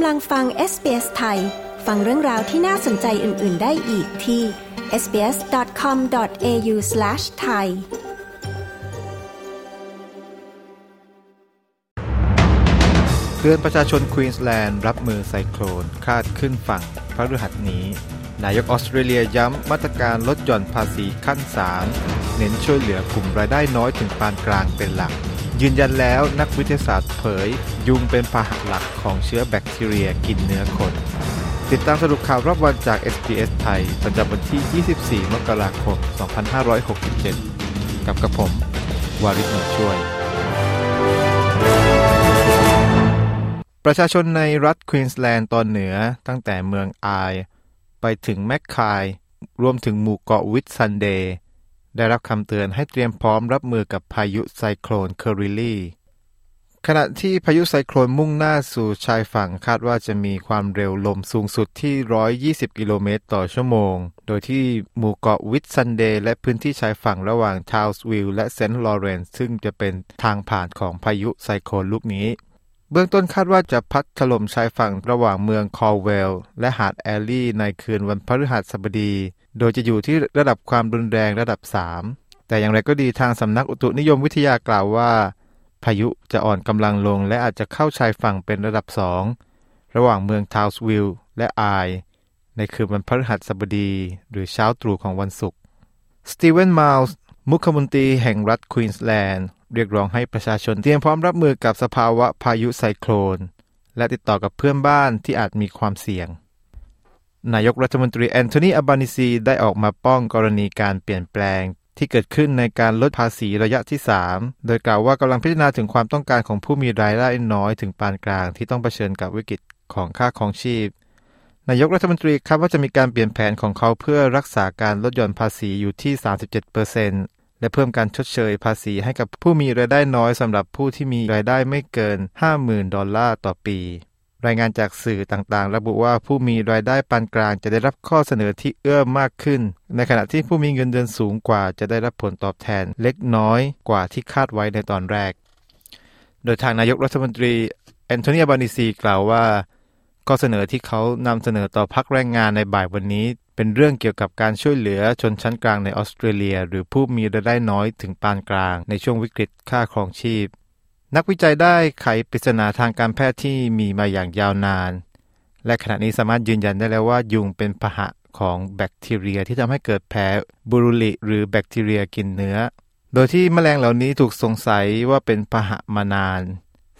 กำลังฟัง SBS ไทย ฟังเรื่องราวที่น่าสนใจอื่น ๆ ได้อีกที่ sbs.com.au/ ไทยเตือนประชาชนควีนส์แลนด์รับมือไซโคลนคาดขึ้นฝั่งพระฤหัสนี้ นายกออสเตรเลียย้ำมาตรการลดหย่อนภาษีขั้น 3 เน้นช่วยเหลือกลุ่มรายได้น้อยถึงปานกลางเป็นหลัก ยืนยันแล้วนักวิทยาศาสตร์เผย ยุงเป็นพาหะหลักของเชื้อแบคทีเรียกินเนื้อคน ติดตามสรุปข่าวรอบวันจาก SBS ไทย ประจำวันที่ 24 มกราคม 2567 กับกระผม วาริศหนุช่วย ประชาชนในรัฐควีนส์แลนด์ตอนเหนือตั้งแต่เมืองอาย ไปถึงแมคคาย รวมถึงหมู่เกาะวิทซันเดย์ ได้รับคำเตือนให้เตรียมพร้อมรับมือกับพายุไซโคลนเคอร์ริลีขณะที่พายุไซโคลนมุ่งหน้าสู่ชายฝั่งคาดว่าจะมีความเร็วลมสูงสุดที่ 120 กิโลเมตรต่อชั่วโมง โดยที่หมู่เกาะวิทซันเดย์และพื้นที่ชายฝั่งระหว่างทาวส์วิลล์และเซนต์ลอเรนซ์ซึ่งจะเป็นทางผ่านของพายุไซโคลนลูกนี้ เบื้องต้นคาดว่าจะพัดถล่มชายฝั่งระหว่างเมืองคอลเวลและหาดแอลลี่ในคืนวันพฤหัสบดี โดยจะอยู่ที่ระดับความรุนแรงระดับ 3 แต่อย่างไรก็ดีทางสำนักอุตุนิยมวิทยากล่าวว่า พายุจะอ่อนกำลังลงและอาจจะเข้าชายฝั่งเป็นระดับ 2 ระหว่างเมืองทาวส์วิลล์และแอร์ในคืนวันพฤหัสบดี หรือเช้าตรู่ของวันศุกร์สตีเวนไมลส์มุขมนตรีแห่งรัฐควีนส์แลนด์เรียกร้องให้ประชาชนเตรียมพร้อมรับมือกับสภาวะพายุไซโคลน และติดต่อกับเพื่อนบ้านที่อาจมีความเสี่ยง นายกรัฐมนตรีแอนโทนีอับบานิซีได้ออกมาป้องกรณีการเปลี่ยนแปลงที่เกิดขึ้นในการลดภาษีระยะที่ 3 โดยกล่าวว่ากำลังพิจารณาถึงความต้องการของผู้มีรายได้น้อยถึงปานกลางที่ต้องเผชิญกับวิกฤตของค่าครองชีพ นายกรัฐมนตรีคาดว่าจะมีการเปลี่ยนแผนของเขาเพื่อรักษาการลดหย่อนภาษีอยู่ที่ 37%และเพิ่มการชดเชยภาษีให้กับผู้มีรายได้น้อยสำหรับผู้ที่มีรายได้ไม่เกิน 50,000 ดอลลาร์ต่อปี รายงานจากสื่อต่างๆ ระบุว่าผู้มีรายได้ปานกลางจะได้รับข้อเสนอที่เอื้อมากขึ้น ในขณะที่ผู้มีเงินเดือนสูงกว่าจะได้รับผลตอบแทนเล็กน้อยกว่าที่คาดไว้ในตอนแรก โดยทางนายกรัฐมนตรีแอนโทนีอัลบานีซีกล่าวว่า ข้อเสนอที่เขานำเสนอต่อพรรคแรงงานในบ่ายวันนี้ เป็นเรื่องเกี่ยวกับการช่วยเหลือชนชั้นกลางในออสเตรเลีย หรือผู้มีรายได้น้อยถึงปานกลางในช่วงวิกฤตค่าครองชีพ นักวิจัยได้ไขปริศนาทางการแพทย์ที่มีมาอย่างยาวนาน และขณะนี้สามารถยืนยันได้แล้วว่ายุงเป็นพาหะของแบคทีเรียที่ทำให้เกิดแผลบูรุลิหรือแบคทีเรียกินเนื้อ โดยที่แมลงเหล่านี้ถูกสงสัยว่าเป็นพาหะมานาน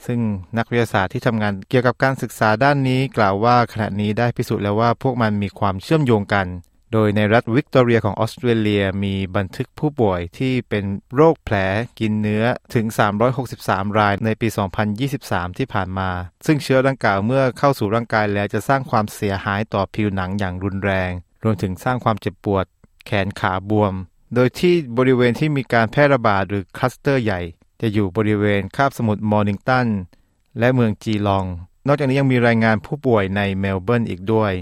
ซึ่งนักวิทยาศาสตร์ที่ทำงานเกี่ยวกับการศึกษาด้านนี้กล่าวว่าขณะนี้ได้พิสูจน์แล้วว่าพวกมันมีความเชื่อมโยงกัน โดยในรัฐวิกตอเรียของออสเตรเลียมีบันทึกผู้ป่วยที่เป็นโรคแผลกินเนื้อถึง 363 รายในปี 2023 ที่ผ่านมา ซึ่งเชื้อดังกล่าวเมื่อเข้าสู่ร่างกายแล้วจะสร้างความเสียหายต่อผิวหนังอย่างรุนแรง รวมถึงสร้างความเจ็บปวด แขนขาบวม โดยที่บริเวณที่มีการแพร่ระบาดหรือคลัสเตอร์ใหญ่ จะอยู่บริเวณคาบสมุทรมอร์นิงตันและเมืองจีลอง นอกจากนี้ยังมีรายงานผู้ป่วยในเมลเบิร์นอีกด้วย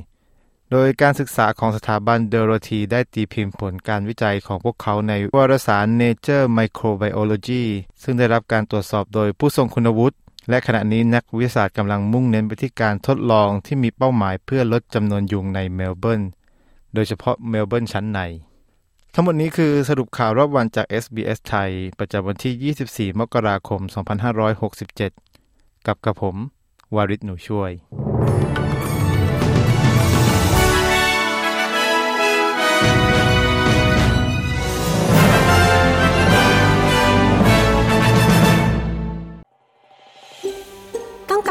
โดยการศึกษาของสถาบันโดเฮอร์ตีได้ตีพิมพ์ผลการวิจัยของพวกเขาในวารสาร Nature Microbiology ซึ่งได้รับการตรวจสอบโดยผู้ทรงคุณวุฒิและขณะนี้นักวิทยาศาสตร์กำลังมุ่งเน้นไปที่การทดลองที่มีเป้าหมายเพื่อลดจำนวนยุงในเมลเบิร์น โดยเฉพาะเมลเบิร์นชั้นใน ทั้งหมดนี้คือสรุปข่าวรอบวันจาก SBS ไทย ประจำวันที่ 24 มกราคม 2567 กับกระผม วาริศหนูช่วย